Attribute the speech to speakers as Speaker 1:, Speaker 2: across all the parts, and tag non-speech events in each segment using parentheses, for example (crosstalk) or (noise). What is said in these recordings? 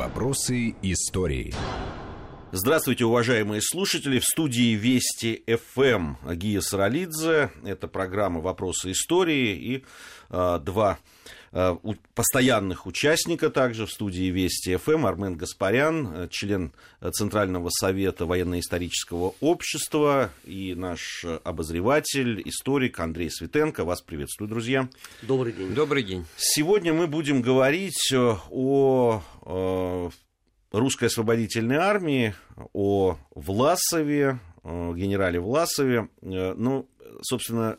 Speaker 1: Вопросы истории.
Speaker 2: Здравствуйте, уважаемые слушатели. В студии Вести ФМ Гия Саралидзе. Это программа «Вопросы истории» и э, два постоянных участника также в студии Вести ФМ. Армен Гаспарян, член Центрального совета военно-исторического общества и наш обозреватель, историк Андрей Светенко. Вас приветствую, друзья.
Speaker 3: Добрый день.
Speaker 4: Добрый день.
Speaker 2: Сегодня мы будем говорить о русской освободительной армии, о Власове, о генерале Власове. Э, ну, собственно,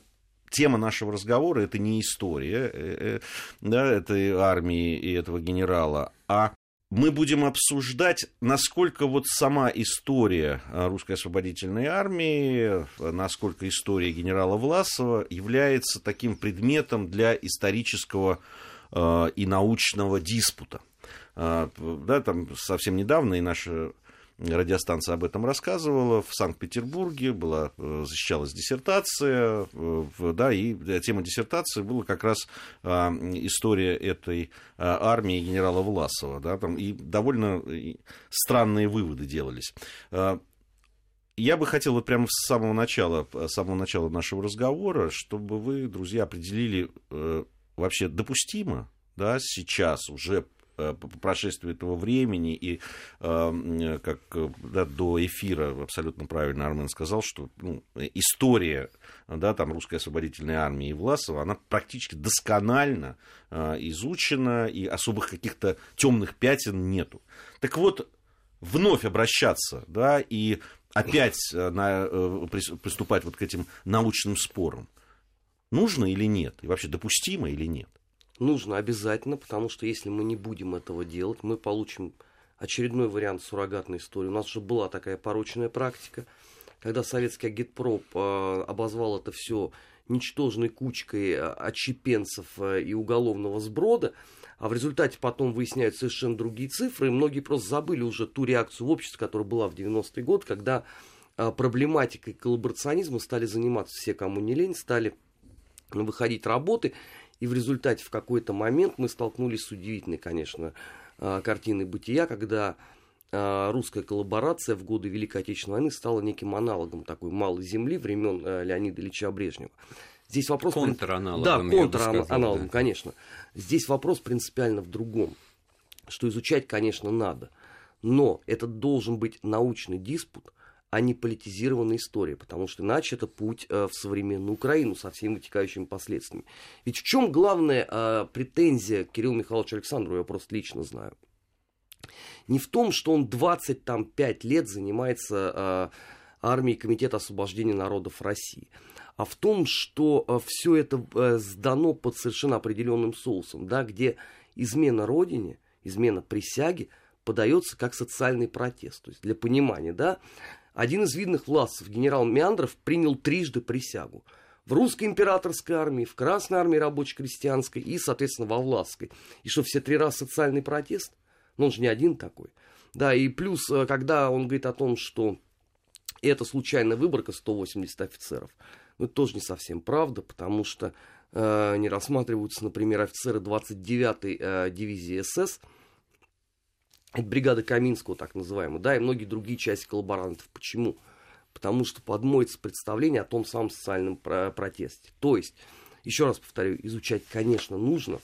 Speaker 2: тема нашего разговора это не история э, э, да, этой армии и этого генерала, а мы будем обсуждать, насколько вот сама история русской освободительной армии, насколько история генерала Власова является таким предметом для исторического и научного диспута. Да, там совсем недавно и наша радиостанция об этом рассказывала. В Санкт-Петербурге была, э, защищалась диссертация, э, да, и тема диссертации была как раз а, история этой а, армии генерала Власова. Да, там, и довольно странные выводы делались. Я бы хотел вот прямо с самого начала, с самого начала нашего разговора, чтобы вы, друзья, определили э, вообще допустимо да, сейчас уже Э, по прошествии этого времени, и э, как да, до эфира абсолютно правильно Армен сказал, что ну, история да, там, русской освободительной армии и Власова, она практически досконально э, изучена, и особых каких-то темных пятен нету. Так вот, вновь обращаться, да, и опять на, приступать вот к этим научным спорам, нужно или нет, и вообще допустимо или нет?
Speaker 3: Нужно обязательно, потому что если мы не будем этого делать, мы получим очередной вариант суррогатной истории. У нас уже была такая порочная практика, когда советский агитпроп э, обозвал это все ничтожной кучкой э, отщепенцев э, и уголовного сброда, а в результате потом выясняют совершенно другие цифры, и многие просто забыли уже ту реакцию в обществе, которая была в 90-е годы, когда проблематикой коллаборационизма стали заниматься все, кому не лень, стали выходить работы, и в результате в какой-то момент мы столкнулись с удивительной, конечно, а, картиной бытия, когда а, русская коллаборация в годы Великой Отечественной войны стала неким аналогом такой малой земли времен а, Леонида Ильича Брежнева. Здесь вопрос...
Speaker 4: Контраналогом.
Speaker 3: Да, контраналогом, да. конечно. Здесь вопрос принципиально в другом, что изучать, конечно, надо, но это должен быть научный диспут, а не политизированная история, потому что иначе это путь э, в современную Украину со всеми вытекающими последствиями. Ведь в чем главная э, претензия Кирилла Михайловича Александрова, я просто лично знаю. Не в том, что он 25 лет занимается э, армией Комитета освобождения народов России, а в том, что все это сдано под совершенно определенным соусом, да, где измена родине, измена присяги подается как социальный протест. То есть для понимания, да, один из видных властцев, генерал Меандров, принял трижды присягу. В русской императорской армии, в Красной армии рабоче-крестьянской и, соответственно, во Власской. И что, все три раза социальный протест? Но он же не один такой. Да, и плюс, э, когда он говорит о том, что это случайная выборка 180 офицеров, ну, это тоже не совсем правда, потому что э, не рассматриваются, например, офицеры 29-й э, дивизии СС, это бригада Каминского, так называемая, да, и многие другие части коллаборантов. Почему? Потому что подмоется представление о том самом социальном протесте. То есть, еще раз повторю, изучать, конечно, нужно,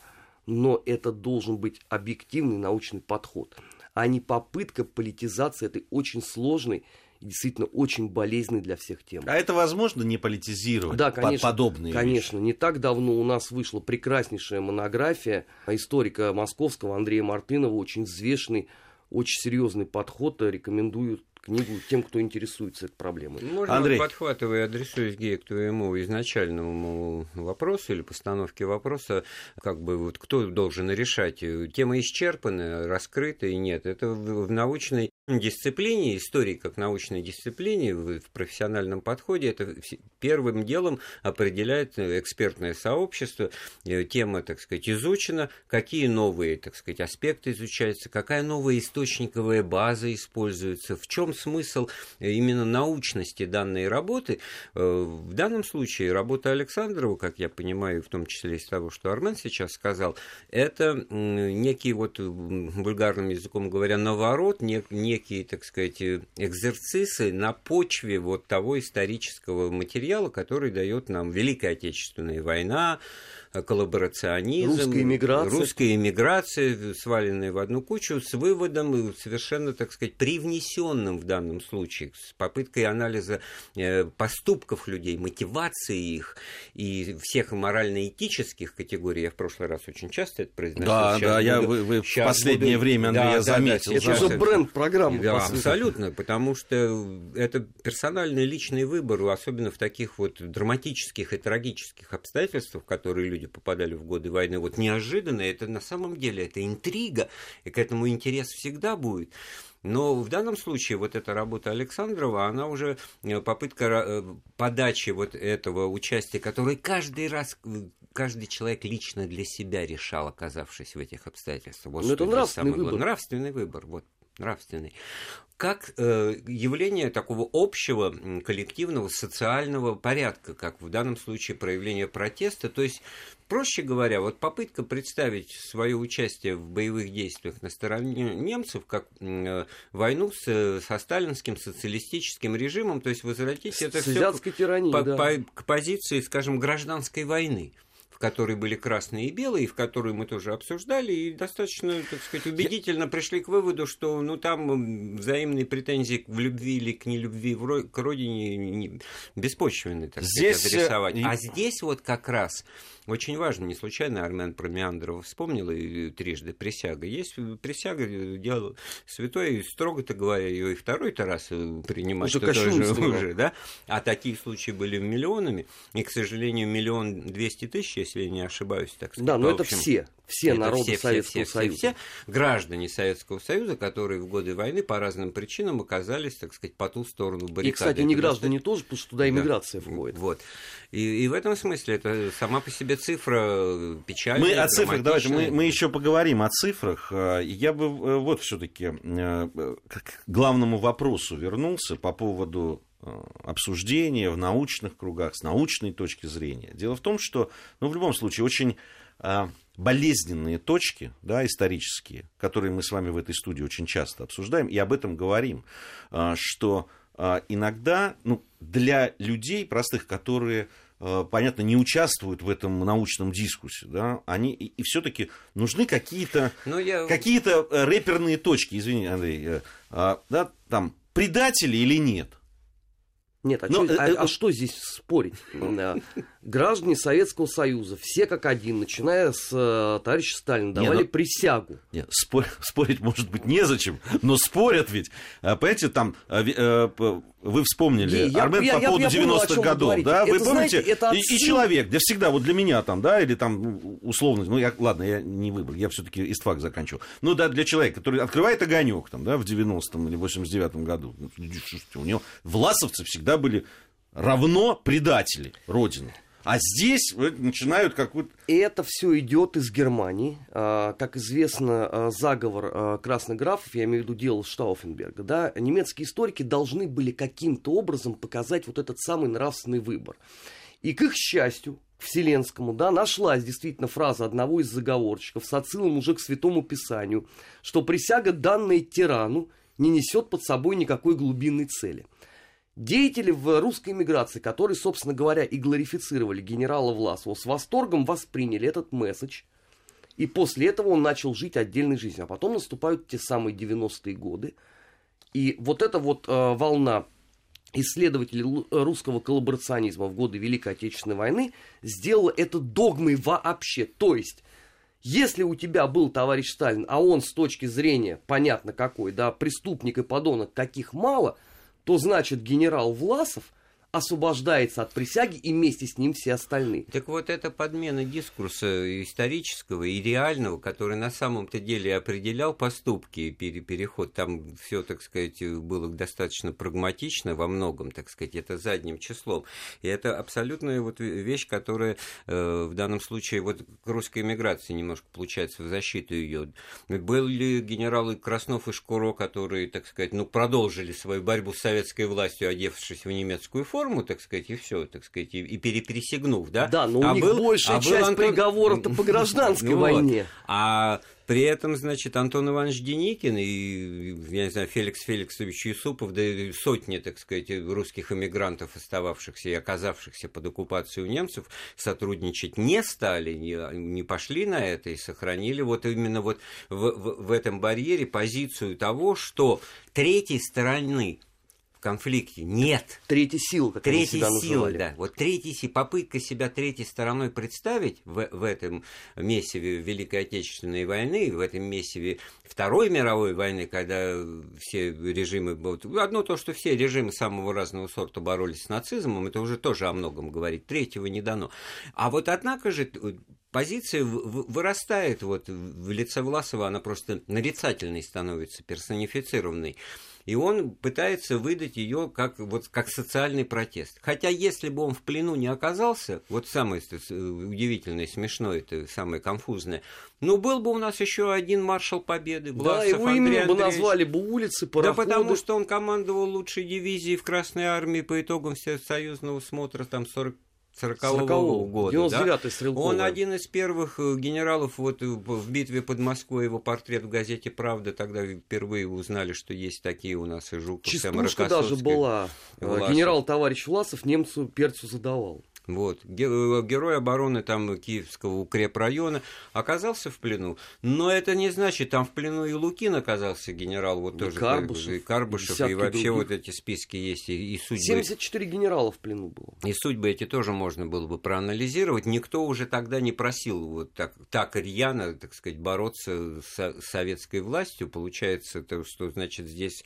Speaker 3: но это должен быть объективный научный подход, а не попытка политизации этой очень сложной действительно очень болезненной для всех темы.
Speaker 2: А это возможно не политизировать
Speaker 3: да, конечно,
Speaker 2: подобные
Speaker 3: Конечно, вещи? не так давно у нас вышла прекраснейшая монография историка московского Андрея Мартынова, очень взвешенный, очень серьезный подход, рекомендую книгу тем, кто интересуется этой проблемой.
Speaker 4: Можно, Андрей. подхватывая, адресуясь Гея к твоему изначальному вопросу или постановке вопроса, как бы вот кто должен решать, тема исчерпана, раскрыта и нет. Это в научной дисциплине, истории как научной дисциплине в, профессиональном подходе, это первым делом определяет экспертное сообщество, э, тема, так сказать, изучена, какие новые, так сказать, аспекты изучаются, какая новая источниковая база используется, в чем смысл именно научности данной работы. Э, в данном случае работа Александрова, как я понимаю, в том числе из того, что Армен сейчас сказал, это некий вот, вульгарным языком говоря, наворот, не, не некие, так сказать, экзерцисы на почве вот того исторического материала, который дает нам Великая Отечественная война, коллаборационизм,
Speaker 3: русская иммиграция.
Speaker 4: русская иммиграция, сваленная в одну кучу, с выводом совершенно, так сказать, привнесенным в данном случае, с попыткой анализа э, поступков людей, мотивации их и всех морально-этических категорий. Я в прошлый раз очень часто это произносил.
Speaker 2: Да, Сейчас да, буду... я, вы, вы в последнее буду... время, Андрей, да, я заметил.
Speaker 3: Да, да, это уже бренд программы.
Speaker 4: Да, абсолютно, потому что это персональный личный выбор, особенно в таких вот драматических и трагических обстоятельствах, в которые люди попадали в годы войны, вот неожиданно, это на самом деле это интрига, и к этому интерес всегда будет. Но в данном случае вот эта работа Александрова, она уже э, попытка э, подачи вот этого участия, который каждый раз э, каждый человек лично для себя решал, оказавшись в этих обстоятельствах. Вот
Speaker 3: Но это нравственный выбор.
Speaker 4: Нравственный выбор, вот нравственный как э, явление такого общего коллективного социального порядка, как в данном случае проявление протеста. То есть, проще говоря, вот попытка представить свое участие в боевых действиях на стороне немцев как э, войну с, со сталинским социалистическим режимом, то есть возвратить это все
Speaker 3: по,
Speaker 4: да. по, к позиции, скажем, гражданской войны в которой были красные и белые, и в которую мы тоже обсуждали, и достаточно, так сказать, убедительно пришли к выводу, что ну, там взаимные претензии в любви или к нелюбви к родине не, беспочвенны, так
Speaker 2: здесь...
Speaker 4: сказать, адресовать. А здесь вот как раз очень важно, не случайно Армен про Меандрова вспомнил, и трижды присяга. Есть присяга, дело святое, строго-то говоря, ее и второй-то раз принимать
Speaker 3: уже, тоже,
Speaker 4: уже, да? А такие случаи были миллионами, и, к сожалению, миллион двести тысяч, если я не ошибаюсь, так сказать.
Speaker 3: Да, но это все, все это народы все, Советского
Speaker 4: все,
Speaker 3: Союза.
Speaker 4: Все, все граждане Советского Союза, которые в годы войны по разным причинам оказались, так сказать, по ту сторону баррикады.
Speaker 3: И, кстати, не граждане тоже, потому что туда иммиграция да. входит.
Speaker 4: Вот. И, и в этом смысле это сама по себе цифра печальная.
Speaker 2: Мы о цифрах, давайте, мы, мы еще поговорим о цифрах. А, я бы э, вот все-таки э, к главному вопросу вернулся по поводу э, обсуждения в научных кругах, с научной точки зрения. Дело в том, что, ну, в любом случае, очень а, болезненные точки, да, исторические, которые мы с вами в этой студии очень часто обсуждаем, и об этом говорим, а, что иногда ну, для людей простых, которые понятно, не участвуют в этом научном дискуссии, да, они и, и все-таки нужны какие-то
Speaker 4: ну, я...
Speaker 2: какие-то э, рэперные точки, извини, Андрей, э, да, там предатели или нет.
Speaker 3: Нет, а, Но, чё, а, а что здесь спорить? Граждане Советского Союза, все как один, начиная с э, товарища Сталина, давали не, ну, присягу.
Speaker 2: Нет, спор, (laughs) спорить, может быть, незачем, но спорят ведь. А, понимаете, там э, э, вы вспомнили я, Армен я, по поводу 90-х годов, да? Это, вы помните? Знаете, это и, и человек, для всегда, вот для меня там, да, или там ну, условно, ну я, ладно, я не выбрал, я все-таки истфак заканчивал. Ну да, для человека, который открывает огонек там, да, в 90-м или 89-м году, ну, у него власовцы всегда были равно предатели Родины. А здесь начинают какую-то...
Speaker 3: И это все идет из Германии. А, как известно, а, заговор а, красных графов, я имею в виду дело Штауфенберга, да, немецкие историки должны были каким-то образом показать вот этот самый нравственный выбор. И к их счастью, Вселенскому, да, нашлась действительно фраза одного из заговорщиков с отсылом уже к Святому Писанию, что присяга, данная тирану, не несет под собой никакой глубинной цели – Деятели в русской эмиграции, которые, собственно говоря, и глорифицировали генерала Власова, с восторгом восприняли этот месседж. И после этого он начал жить отдельной жизнью. А потом наступают те самые 90-е годы. И вот эта вот э, волна исследователей русского коллаборационизма в годы Великой Отечественной войны сделала это догмой вообще. То есть, если у тебя был товарищ Сталин, а он с точки зрения, понятно какой, да, преступник и подонок, каких мало – то значит генерал Власов освобождается от присяги и вместе с ним все остальные.
Speaker 4: Так вот, это подмена дискурса исторического и реального, который на самом-то деле определял поступки и переход. Там все, так сказать, было достаточно прагматично во многом, так сказать, это задним числом. И это абсолютная вот вещь, которая э, в данном случае вот к русской эмиграции немножко получается в защиту ее. Были генералы Краснов и Шкуро, которые, так сказать, ну, продолжили свою борьбу с советской властью, одевшись в немецкую форму, так сказать, и все, так сказать, и, пересегнув, да?
Speaker 3: Да, но у
Speaker 4: а
Speaker 3: них
Speaker 4: был,
Speaker 3: большая
Speaker 4: а
Speaker 3: часть
Speaker 4: Антон...
Speaker 3: приговоров-то по (laughs) гражданской
Speaker 4: вот.
Speaker 3: войне.
Speaker 4: А при этом, значит, Антон Иванович Деникин и, я не знаю, Феликс Феликсович Юсупов, да и сотни, так сказать, русских эмигрантов, остававшихся и оказавшихся под оккупацией у немцев, сотрудничать не стали, не, не пошли на это и сохранили вот именно вот в, в, в этом барьере позицию того, что третьей стороны в конфликте нет.
Speaker 3: Третья сила, как
Speaker 4: Третья сила,
Speaker 3: называли.
Speaker 4: да. Вот третья сила, попытка себя третьей стороной представить в, в этом месиве Великой Отечественной войны, в этом месиве Второй мировой войны, когда все режимы... Вот, одно то, что все режимы самого разного сорта боролись с нацизмом, это уже тоже о многом говорит. Третьего не дано. А вот однако же позиция вырастает вот в лице Власова, она просто нарицательной становится, персонифицированной. И он пытается выдать ее как, вот, как социальный протест. Хотя если бы он в плену не оказался, вот самое удивительное, смешное, это самое конфузное, ну, был бы у нас еще один маршал Победы.
Speaker 3: Да, его именно бы назвали бы улицы, пароходы.
Speaker 4: Да потому что он командовал лучшей дивизией в Красной Армии по итогам Всесоюзного смотра, там 40 40-го года.
Speaker 3: 99
Speaker 4: да?
Speaker 3: стрелковый.
Speaker 4: Он один из первых генералов вот в битве под Москвой, его портрет в газете «Правда», тогда впервые узнали, что есть такие у нас и Жуков,
Speaker 3: Частушка даже была.
Speaker 4: Власов.
Speaker 3: Генерал товарищ Власов немцу перцу задавал.
Speaker 4: Вот. Герой обороны там Киевского укрепрайона оказался в плену. Но это не значит, там в плену и Лукин оказался генерал, вот
Speaker 3: и
Speaker 4: тоже.
Speaker 3: Карбышев,
Speaker 4: и Карбышев, и вообще других. вот эти списки есть. И, и судьбы...
Speaker 3: 74 генерала в плену было.
Speaker 4: И судьбы эти тоже можно было бы проанализировать. Никто уже тогда не просил вот так, так рьяно, так сказать, бороться с советской властью. Получается, то, что, значит, здесь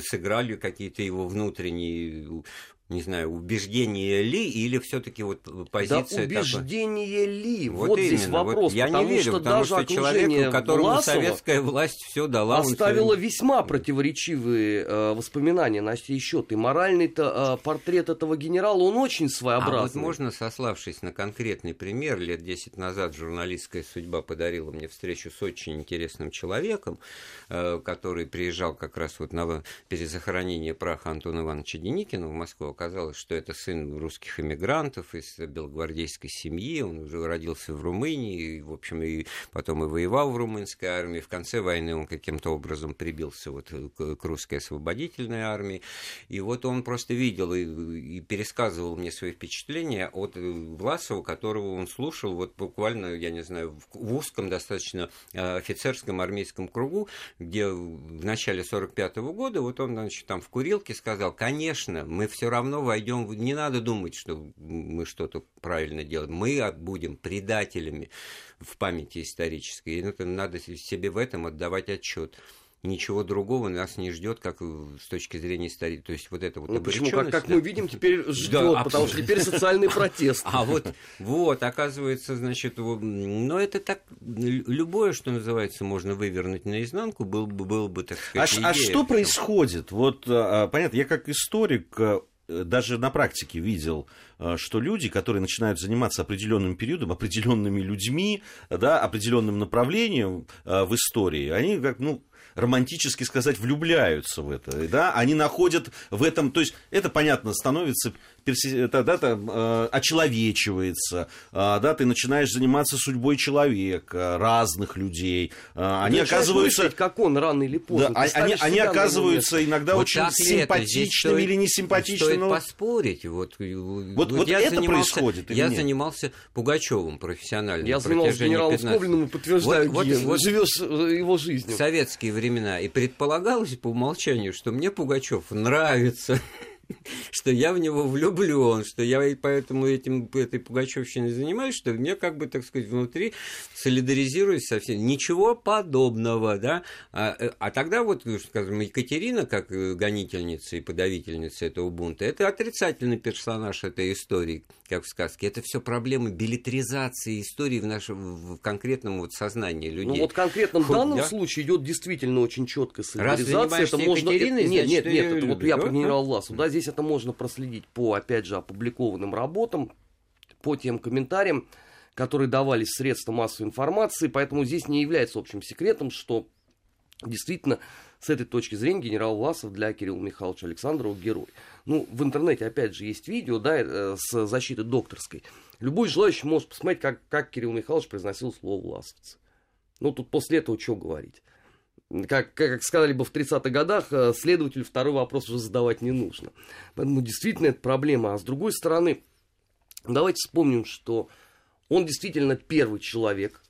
Speaker 4: сыграли какие-то его внутренние не знаю, убеждение ли или все-таки вот позиция
Speaker 3: да, убеждение
Speaker 4: такой...
Speaker 3: ли? Вот, вот здесь
Speaker 4: именно.
Speaker 3: вопрос.
Speaker 4: Вот я
Speaker 3: потому
Speaker 4: не верю,
Speaker 3: что
Speaker 4: потому
Speaker 3: даже
Speaker 4: что человек, которому
Speaker 3: Власова
Speaker 4: советская власть все дала,
Speaker 3: оставила
Speaker 4: он...
Speaker 3: весьма противоречивые э, воспоминания на сей счет. И моральный-то э, портрет этого генерала, он очень своеобразный.
Speaker 4: А вот можно, сославшись на конкретный пример, лет 10 назад журналистская судьба подарила мне встречу с очень интересным человеком, э, который приезжал как раз вот на перезахоронение праха Антона Ивановича Деникина в Москву оказалось, что это сын русских эмигрантов из белогвардейской семьи, он уже родился в Румынии, и, в общем, и потом и воевал в румынской армии. В конце войны он каким-то образом прибился вот к русской освободительной армии. И вот он просто видел и, и пересказывал мне свои впечатления от Власова, которого он слушал вот буквально, я не знаю, в узком достаточно офицерском армейском кругу, где в начале 45 -го года вот он, значит, там в курилке сказал, конечно, мы все равно равно войдем, не надо думать, что мы что-то правильно делаем. Мы будем предателями в памяти исторической. И это надо себе в этом отдавать отчет ничего другого нас не ждет, как с точки зрения истории. То есть вот это вот
Speaker 3: ну, почему? Как, как да. мы видим, теперь ждет, (laughs) да, потому что теперь социальный протест. (laughs)
Speaker 4: А вот, вот, оказывается, значит, но это так, любое, что называется, можно вывернуть наизнанку, был бы, был бы, так сказать,
Speaker 2: А, а что происходит? Вот, а, понятно, я как историк Э, даже на практике видел, э, что люди, которые начинают заниматься определенным периодом, определенными людьми, да, определенным направлением э, в истории, они как, ну, романтически сказать, влюбляются в это, да, они находят в этом, то есть это, понятно, становится, тогда там, э, очеловечивается, э, да, ты начинаешь заниматься судьбой человека, разных людей, э, они оказываются...
Speaker 3: Мыслить, как он рано или поздно.
Speaker 2: Да, они, они оказываются иногда вот очень симпатичными или несимпатичными.
Speaker 4: Стоит но... поспорить, вот,
Speaker 2: вот, вот я это занимался, происходит
Speaker 4: Я нет? занимался Пугачевым профессионально.
Speaker 3: Я занимался генералом Скоблиным и подтверждаю, вот, вот, вот, живешь его жизнью.
Speaker 4: В советские времена. И предполагалось по умолчанию, что мне Пугачев нравится. (laughs) что я в него влюблен, что я поэтому этим, этой пугачевщиной занимаюсь, что мне как бы, так сказать, внутри солидаризируюсь со всем. Ничего подобного, да. А, э, а тогда вот, скажем, Екатерина, как гонительница и подавительница этого бунта, это отрицательный персонаж этой истории, как в сказке. Это все проблемы билетризации истории в нашем в конкретном вот сознании людей. Ну
Speaker 3: вот в конкретном Хоть, данном да? случае идет действительно очень четкая солидаризация. это можно... Нет, нет, нет, нет, это вот я про генерал Власов. Да, здесь это можно проследить по, опять же, опубликованным работам, по тем комментариям, которые давались в средства массовой информации, поэтому здесь не является общим секретом, что действительно с этой точки зрения генерал Власов для Кирилла Михайловича Александрова герой. Ну, в интернете, опять же, есть видео, да, э, с защиты докторской. Любой желающий может посмотреть, как, как Кирилл Михайлович произносил слово «власовцы». Ну, тут после этого что говорить? Как, как сказали бы в 30-х годах, э, следователю второй вопрос уже задавать не нужно. Поэтому действительно это проблема. А с другой стороны, давайте вспомним, что он действительно первый человек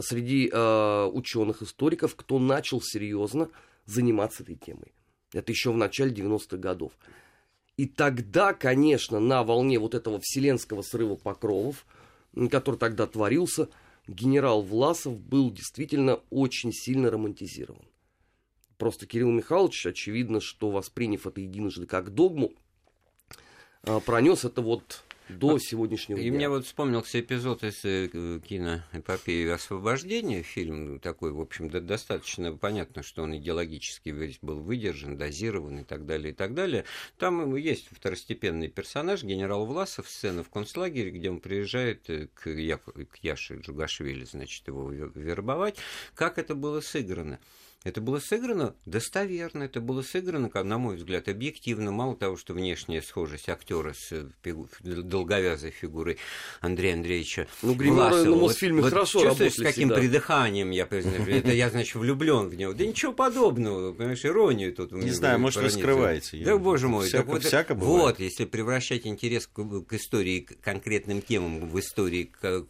Speaker 3: среди э, ученых, историков, кто начал серьезно заниматься этой темой. Это еще в начале 90-х годов. И тогда, конечно, на волне вот этого вселенского срыва покровов, который тогда творился, генерал Власов был действительно очень сильно романтизирован. Просто Кирилл Михайлович, очевидно, что восприняв это единожды как догму, а, пронес это вот до а, сегодняшнего
Speaker 4: и
Speaker 3: дня.
Speaker 4: И мне вот вспомнился эпизод из э, киноэпопеи «Освобождение». Фильм такой, в общем, да, достаточно понятно, что он идеологически весь был выдержан, дозирован и так далее, и так далее. Там есть второстепенный персонаж, генерал Власов, сцена в концлагере, где он приезжает э, к, Я... к Яше Джугашвили, значит, его вербовать. Как это было сыграно? Это было сыграно достоверно, это было сыграно, на мой взгляд, объективно. Мало того, что внешняя схожесть актера с э, долговязой фигурой Андрея Андреевича
Speaker 3: Ну, гримеры на Мосфильме вот, хорошо вот работали
Speaker 4: с каким всегда. придыханием я. Это я, значит, влюблен в него. Да ничего подобного, понимаешь, иронию тут.
Speaker 2: Не знаю, может, вы скрываете.
Speaker 4: Да, боже мой.
Speaker 2: Всяко,
Speaker 4: вот,
Speaker 2: всяко бывает.
Speaker 4: Вот, если превращать интерес к, к истории, к конкретным темам в истории, как,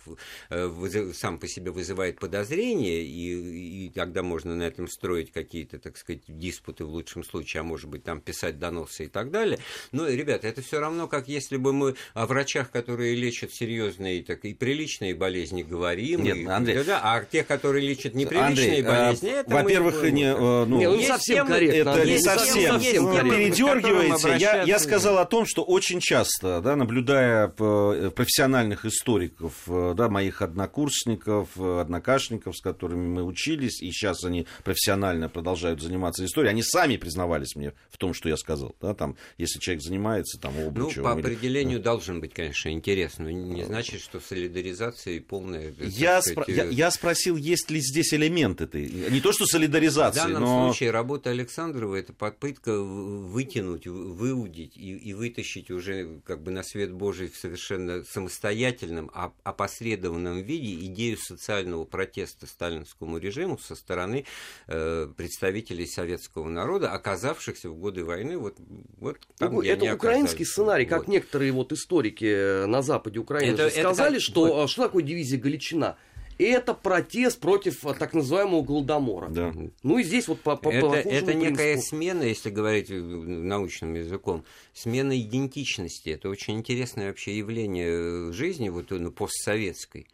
Speaker 4: э, сам по себе вызывает подозрение, и, и тогда можно на этом строить какие-то, так сказать, диспуты в лучшем случае, а может быть там писать доносы и так далее. Но, ребята, это все равно, как если бы мы о врачах, которые лечат серьезные так, и приличные болезни, говорим.
Speaker 2: Нет,
Speaker 4: и,
Speaker 2: Андрей,
Speaker 4: да, а те, которые лечат неприличные Андрей, а, болезни,
Speaker 2: это во-первых, не, не, ну,
Speaker 3: не, ну, совсем корректно.
Speaker 2: Это не совсем, совсем не передергивайте. Я, я сказал о том, что очень часто, да, наблюдая э, профессиональных историков, э, да, моих однокурсников, э, однокашников, с которыми мы учились, и сейчас они профессионально продолжают заниматься историей, они сами признавались мне в том, что я сказал. Да, там, если человек занимается там обучем.
Speaker 4: Ну, по или... определению да. должен быть, конечно, интересно. Но не значит, что солидаризация и полная...
Speaker 2: Я, сказать... спро... я, я спросил, есть ли здесь элемент этой... Не то, что солидаризация,
Speaker 4: В данном
Speaker 2: но...
Speaker 4: случае работа Александрова – это попытка вытянуть, выудить и, и вытащить уже как бы на свет Божий в совершенно самостоятельном, опосредованном виде идею социального протеста сталинскому режиму со стороны э, представителей советского народа, оказавшихся в годы войны вот, вот там,
Speaker 3: ну, Это украинский оказались. сценарий, как вот. некоторые вот историки на западе Украины это, сказали, это, что, вот. что такое дивизия Галичина это протест против так называемого голодомора.
Speaker 2: Да.
Speaker 3: Ну и здесь вот по, по
Speaker 4: Это, это некая принципу. смена, если говорить научным языком, смена идентичности. Это очень интересное вообще явление в жизни, вот ну, постсоветской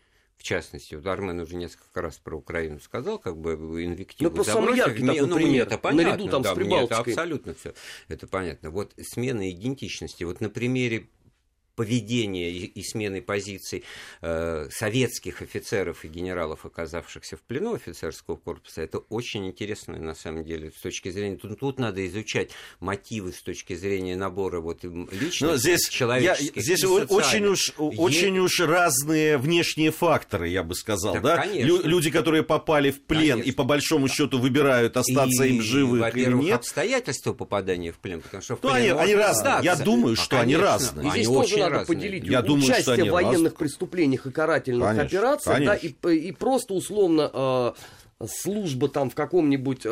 Speaker 4: частности, вот Армен уже несколько раз про Украину сказал, как бы инвективу
Speaker 3: ну, самый яркий такой ну, пример.
Speaker 4: это понятно,
Speaker 3: Наряду там
Speaker 4: да,
Speaker 3: с мне
Speaker 4: это абсолютно все, это понятно. Вот смена идентичности, вот на примере поведения и, и смены позиций э, советских офицеров и генералов, оказавшихся в плену офицерского корпуса, это очень интересно на самом деле с точки зрения. Тут, тут надо изучать мотивы с точки зрения набора вот личных,
Speaker 2: Но здесь, человеческих. Я, здесь очень уж, очень уж разные внешние факторы, я бы сказал. Так, да? Лю, люди, которые попали в плен конечно. и по большому счету выбирают остаться и, им живых или нет.
Speaker 4: обстоятельства попадания в плен, потому что в
Speaker 2: ну, плен они, они разные. Я думаю, что а, они разные.
Speaker 3: Они очень надо разные. поделить Я участие думаю, в военных раз... преступлениях и карательных конечно, операциях, конечно. Да, и, и просто условно э, служба там в каком-нибудь э,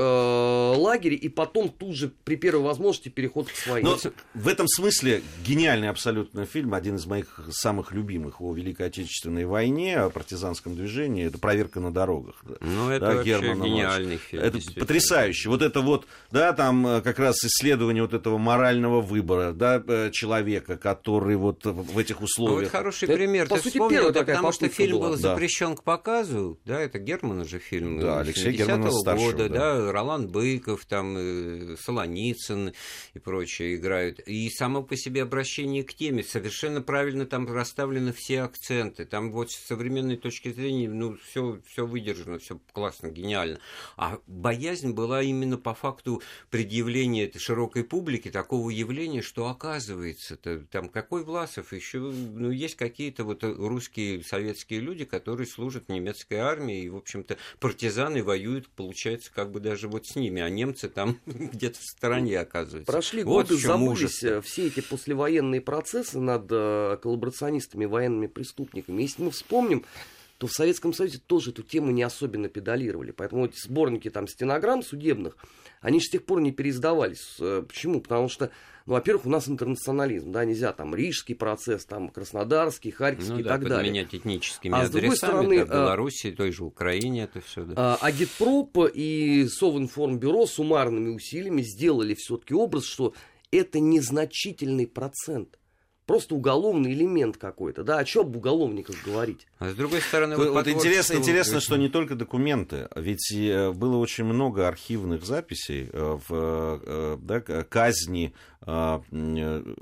Speaker 3: лагере, и потом тут же при первой возможности переход к своим. Но
Speaker 2: в этом смысле гениальный абсолютно фильм, один из моих самых любимых о Великой Отечественной войне, о партизанском движении, это «Проверка на дорогах».
Speaker 4: Ну, это да, вообще Германа гениальный фильм.
Speaker 2: Это потрясающе. Вот это вот, да, там э, как раз исследование вот этого морального выбора, да, э, человека, который вот в этих условиях... Ну, вот
Speaker 4: хороший это, пример. По Ты сути, вспомнил, да, потому что фильм была. был запрещен да. к показу, да, это Германа же фильм.
Speaker 2: Да, Алексей Германа года,
Speaker 4: да. да, Ролан Быков, там, э, Солоницын и прочее играют. И само по себе обращение к теме, совершенно правильно там расставлены все акценты. Там вот с современной точки зрения, ну, все, все выдержано, все классно, гениально. А боязнь была именно по факту предъявления широкой публике такого явления, что оказывается, там какой Власов, еще ну, есть какие-то вот русские советские люди, которые служат в немецкой армии и, в общем-то, партизаны воюют, получается, как бы даже вот с ними, а немцы там (laughs) где-то в стороне оказываются.
Speaker 3: Прошли вот годы, забылись ужас. все эти послевоенные процессы над э, коллаборационистами, военными преступниками. Если мы вспомним, то в Советском Союзе тоже эту тему не особенно педалировали. Поэтому эти сборники там стенограмм судебных, они же с тех пор не переиздавались. Э, почему? Потому что, ну, во-первых, у нас интернационализм, да, нельзя там Рижский процесс, там Краснодарский, Харьковский ну, и да, так далее.
Speaker 4: менять этническими а с другой стороны, в э, Беларуси, той же Украине это все, да.
Speaker 3: А, Агитпроп и Совинформбюро суммарными усилиями сделали все-таки образ, что это незначительный процент просто уголовный элемент какой-то, да, о чем об уголовниках говорить?
Speaker 4: А с другой стороны,
Speaker 2: вот, вот интересно, интересно, что не только документы, ведь э, было очень много архивных записей э, в э, да, казни
Speaker 3: да, ну,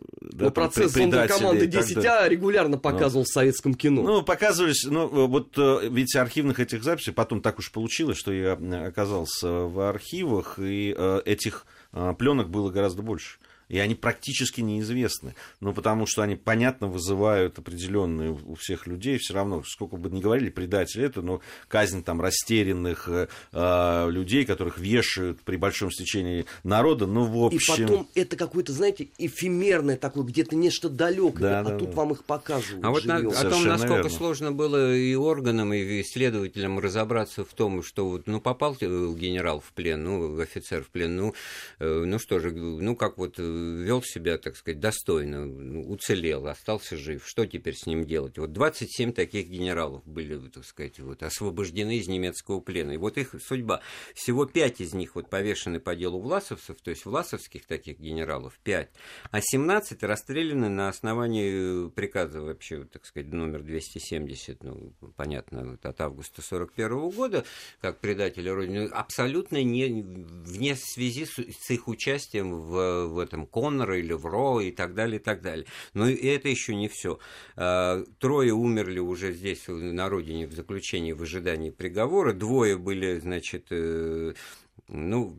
Speaker 3: процесс команды 10А регулярно ну. показывал ну, в советском кино.
Speaker 2: Ну, показывались, ну, вот ведь архивных этих записей, потом так уж получилось, что я оказался в архивах, и этих пленок было гораздо больше и они практически неизвестны. Ну, потому что они, понятно, вызывают определенные у всех людей, все равно, сколько бы ни говорили, предатели это, но казнь там растерянных э, э, людей, которых вешают при большом стечении народа, ну, в общем...
Speaker 3: И потом это какое-то, знаете, эфемерное такое, где-то нечто далекое, да, а да, тут да. вам их показывают.
Speaker 4: А вот на, о том, насколько верно. сложно было и органам, и исследователям разобраться в том, что вот, ну, попал генерал в плен, ну, офицер в плен, ну, э, ну что же, ну, как вот вел себя, так сказать, достойно, ну, уцелел, остался жив. Что теперь с ним делать? Вот 27 таких генералов были, так сказать, вот, освобождены из немецкого плена. И вот их судьба. Всего пять из них вот повешены по делу власовцев, то есть власовских таких генералов, пять. А 17 расстреляны на основании приказа вообще, так сказать, номер 270, ну, понятно, от августа 41 года, как предатели Родины, абсолютно не, вне связи с, с их участием в, в этом Коннора или Вро и так далее, и так далее. Но и это еще не все. А, трое умерли уже здесь, на родине, в заключении, в ожидании приговора. Двое были, значит, э, ну,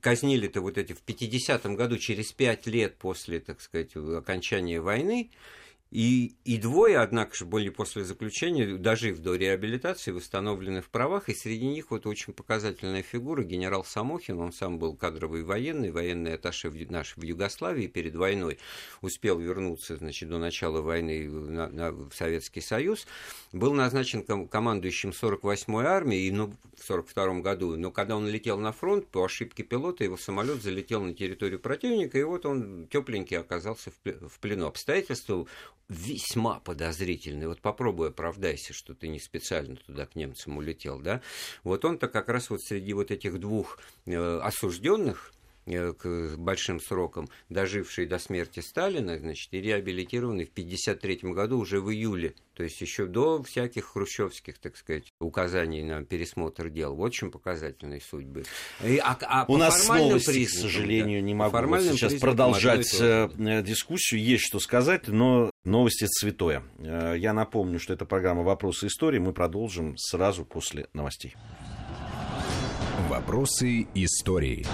Speaker 4: казнили-то вот эти в 50-м году, через пять лет после, так сказать, окончания войны. И, и двое, однако же, были после заключения, дожив до реабилитации, восстановлены в правах, и среди них вот очень показательная фигура генерал Самохин, он сам был кадровый военный, военный атташе в, наш в Югославии. Перед войной, успел вернуться, значит, до начала войны на, на, в Советский Союз, был назначен ком- командующим 48-й армией, ну, в 42 году, но когда он летел на фронт, по ошибке пилота его самолет залетел на территорию противника, и вот он тепленький оказался в, в плену. Обстоятельства весьма подозрительный. Вот попробуй оправдайся, что ты не специально туда к немцам улетел, да? Вот он-то как раз вот среди вот этих двух э, осужденных, к большим срокам, доживший до смерти Сталина, значит, и реабилитированный в 1953 году уже в июле, то есть еще до всяких хрущевских, так сказать, указаний на пересмотр дел. Вот очень показательной судьбы.
Speaker 2: И, а, а У нас новости, признакам, к сожалению, да, не могу вот сейчас продолжать э, дискуссию. Есть что сказать, но новости святое. Э, я напомню, что это программа «Вопросы истории». Мы продолжим сразу после новостей.
Speaker 1: Вопросы истории.